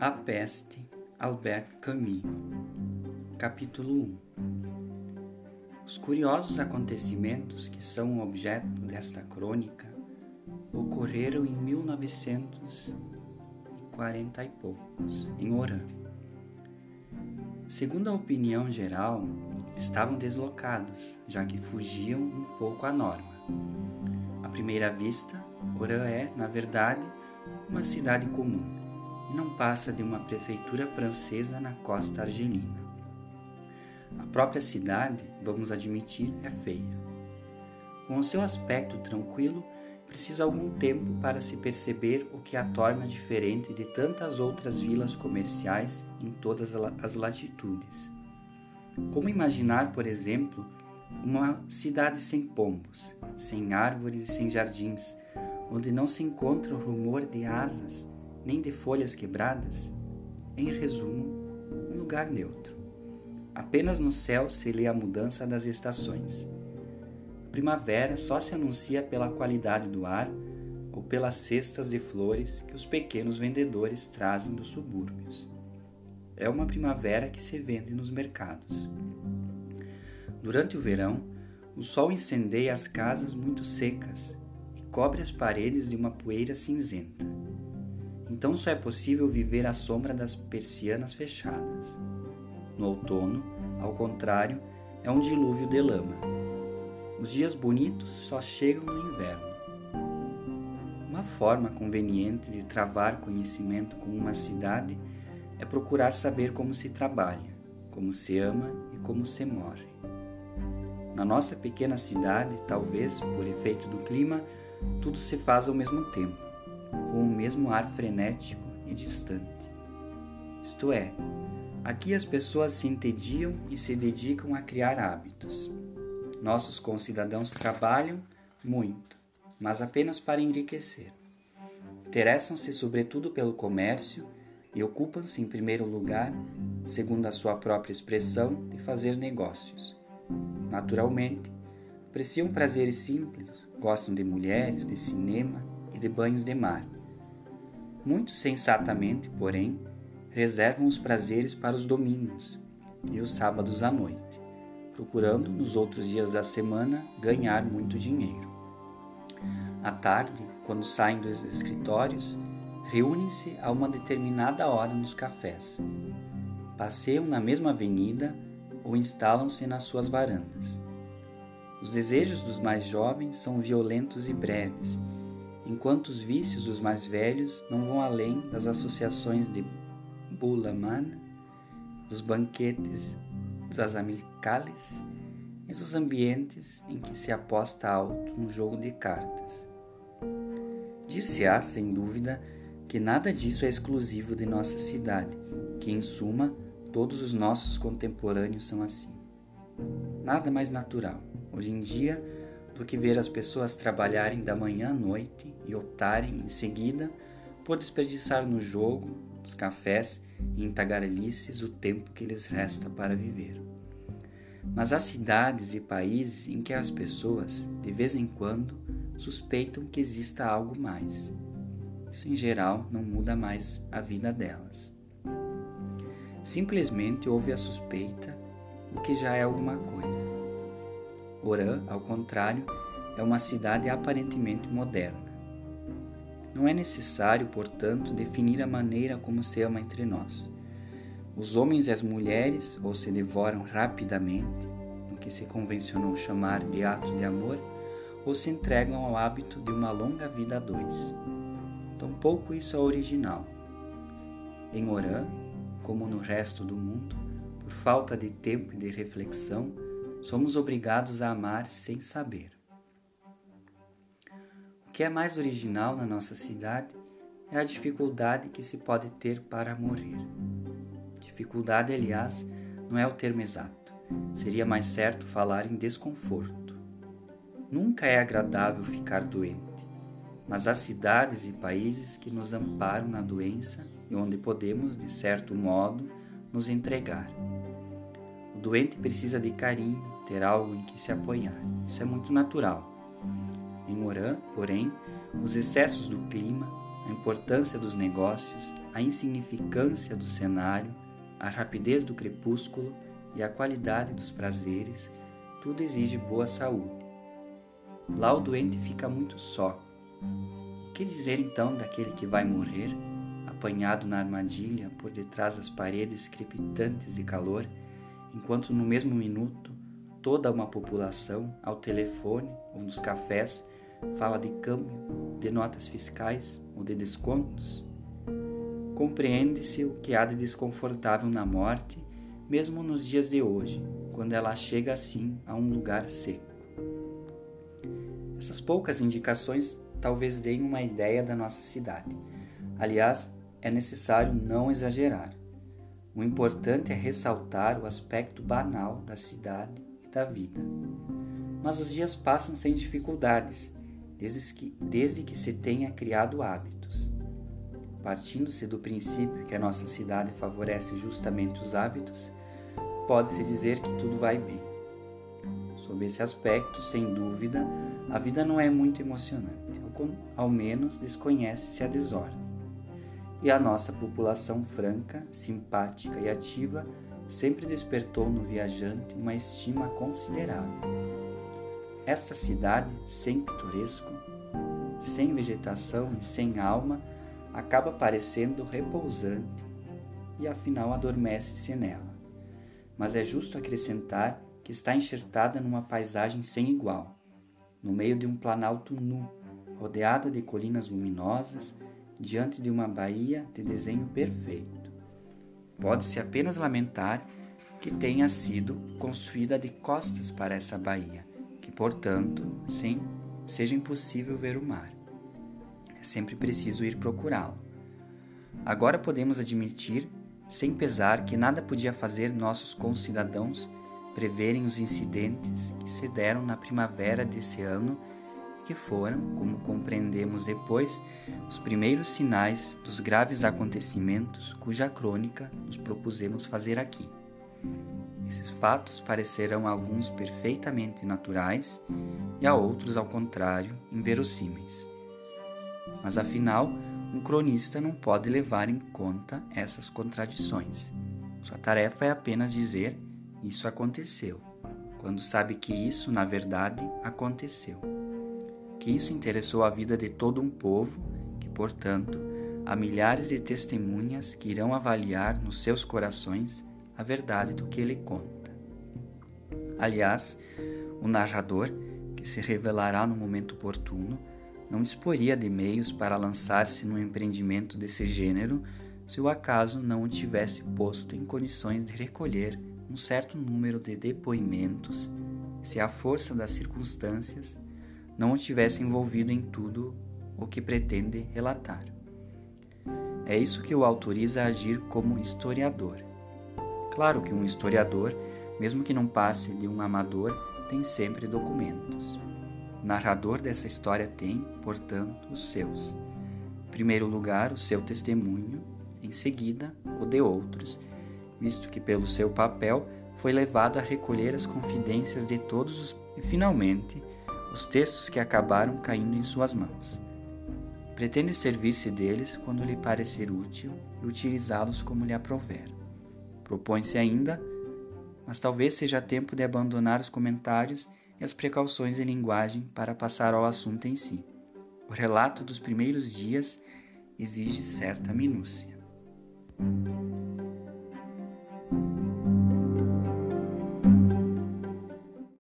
A Peste, Albert Camus Capítulo 1 Os curiosos acontecimentos que são objeto desta crônica ocorreram em 1940 e poucos, em Oran. Segundo a opinião geral, estavam deslocados, já que fugiam um pouco à norma. À primeira vista, Oran é, na verdade, uma cidade comum e não passa de uma prefeitura francesa na costa argelina. A própria cidade, vamos admitir, é feia. Com o seu aspecto tranquilo, precisa algum tempo para se perceber o que a torna diferente de tantas outras vilas comerciais em todas as latitudes. Como imaginar, por exemplo, uma cidade sem pombos, sem árvores e sem jardins, onde não se encontra o rumor de asas nem de folhas quebradas, em resumo, um lugar neutro. Apenas no céu se lê a mudança das estações. A primavera só se anuncia pela qualidade do ar ou pelas cestas de flores que os pequenos vendedores trazem dos subúrbios. É uma primavera que se vende nos mercados. Durante o verão, o sol incendeia as casas muito secas e cobre as paredes de uma poeira cinzenta então só é possível viver à sombra das persianas fechadas. No outono, ao contrário, é um dilúvio de lama. Os dias bonitos só chegam no inverno. Uma forma conveniente de travar conhecimento com uma cidade é procurar saber como se trabalha, como se ama e como se morre. Na nossa pequena cidade, talvez por efeito do clima, tudo se faz ao mesmo tempo com o mesmo ar frenético e distante. Isto é, aqui as pessoas se entediam e se dedicam a criar hábitos. Nossos concidadãos trabalham muito, mas apenas para enriquecer. Interessam-se sobretudo pelo comércio e ocupam-se, em primeiro lugar, segundo a sua própria expressão, de fazer negócios. Naturalmente, apreciam prazeres simples, gostam de mulheres, de cinema e de banhos de mar muito sensatamente, porém, reservam os prazeres para os domingos e os sábados à noite, procurando nos outros dias da semana ganhar muito dinheiro. À tarde, quando saem dos escritórios, reúnem-se a uma determinada hora nos cafés. Passeiam na mesma avenida ou instalam-se nas suas varandas. Os desejos dos mais jovens são violentos e breves enquanto os vícios dos mais velhos não vão além das associações de bulaman, dos banquetes das amicales e dos ambientes em que se aposta alto no jogo de cartas. Dir-se-á, sem dúvida, que nada disso é exclusivo de nossa cidade, que, em suma, todos os nossos contemporâneos são assim. Nada mais natural. Hoje em dia, do que ver as pessoas trabalharem da manhã à noite e optarem em seguida por desperdiçar no jogo, nos cafés e em tagarelices o tempo que lhes resta para viver. Mas há cidades e países em que as pessoas, de vez em quando, suspeitam que exista algo mais. Isso, em geral, não muda mais a vida delas. Simplesmente houve a suspeita, o que já é alguma coisa. Orã, ao contrário, é uma cidade aparentemente moderna. Não é necessário, portanto, definir a maneira como se ama entre nós. Os homens e as mulheres ou se devoram rapidamente, no que se convencionou chamar de ato de amor, ou se entregam ao hábito de uma longa vida a dois. Tampouco isso é original. Em Orã, como no resto do mundo, por falta de tempo e de reflexão, somos obrigados a amar sem saber. Que é mais original na nossa cidade é a dificuldade que se pode ter para morrer. Dificuldade, aliás, não é o termo exato. Seria mais certo falar em desconforto. Nunca é agradável ficar doente, mas há cidades e países que nos amparam na doença e onde podemos, de certo modo, nos entregar. O doente precisa de carinho, ter algo em que se apoiar. Isso é muito natural. Em Orã, porém, os excessos do clima, a importância dos negócios, a insignificância do cenário, a rapidez do crepúsculo e a qualidade dos prazeres, tudo exige boa saúde. Lá o doente fica muito só. Que dizer então daquele que vai morrer, apanhado na armadilha por detrás das paredes crepitantes de calor, enquanto no mesmo minuto toda uma população, ao telefone ou nos cafés, fala de câmbio, de notas fiscais ou de descontos? Compreende-se o que há de desconfortável na morte, mesmo nos dias de hoje, quando ela chega assim a um lugar seco. Essas poucas indicações talvez deem uma ideia da nossa cidade. Aliás, é necessário não exagerar. O importante é ressaltar o aspecto banal da cidade e da vida. Mas os dias passam sem dificuldades, desde que, desde que se tenha criado hábitos. Partindo-se do princípio que a nossa cidade favorece justamente os hábitos, pode-se dizer que tudo vai bem. Sob esse aspecto, sem dúvida, a vida não é muito emocionante, ao menos desconhece-se a desordem. E a nossa população franca, simpática e ativa sempre despertou no viajante uma estima considerável. Esta cidade, sem pitoresco, sem vegetação e sem alma, acaba parecendo repousante e afinal adormece-se nela. Mas é justo acrescentar que está enxertada numa paisagem sem igual, no meio de um planalto nu, rodeada de colinas luminosas, diante de uma baía de desenho perfeito. Pode-se apenas lamentar que tenha sido construída de costas para essa baía, que, portanto, sim, seja impossível ver o mar. É sempre preciso ir procurá-lo. Agora podemos admitir, sem pesar, que nada podia fazer nossos concidadãos preverem os incidentes que se deram na primavera desse ano que foram, como compreendemos depois, os primeiros sinais dos graves acontecimentos cuja crônica nos propusemos fazer aqui. Esses fatos parecerão a alguns perfeitamente naturais e a outros, ao contrário, inverossímeis. Mas afinal, um cronista não pode levar em conta essas contradições. Sua tarefa é apenas dizer: Isso aconteceu, quando sabe que isso, na verdade, aconteceu. Que isso interessou a vida de todo um povo, que, portanto, há milhares de testemunhas que irão avaliar nos seus corações a verdade do que ele conta. Aliás, o narrador, que se revelará no momento oportuno, não disporia de meios para lançar-se num empreendimento desse gênero se o acaso não o tivesse posto em condições de recolher um certo número de depoimentos, se a força das circunstâncias não o tivesse envolvido em tudo o que pretende relatar. É isso que o autoriza a agir como historiador. Claro que um historiador, mesmo que não passe de um amador, tem sempre documentos. O narrador dessa história tem, portanto, os seus. Em primeiro lugar, o seu testemunho, em seguida, o de outros, visto que, pelo seu papel, foi levado a recolher as confidências de todos os e, finalmente, os textos que acabaram caindo em suas mãos. Pretende servir-se deles quando lhe parecer útil e utilizá-los como lhe aprouver. Propõe-se ainda, mas talvez seja tempo de abandonar os comentários e as precauções de linguagem para passar ao assunto em si. O relato dos primeiros dias exige certa minúcia.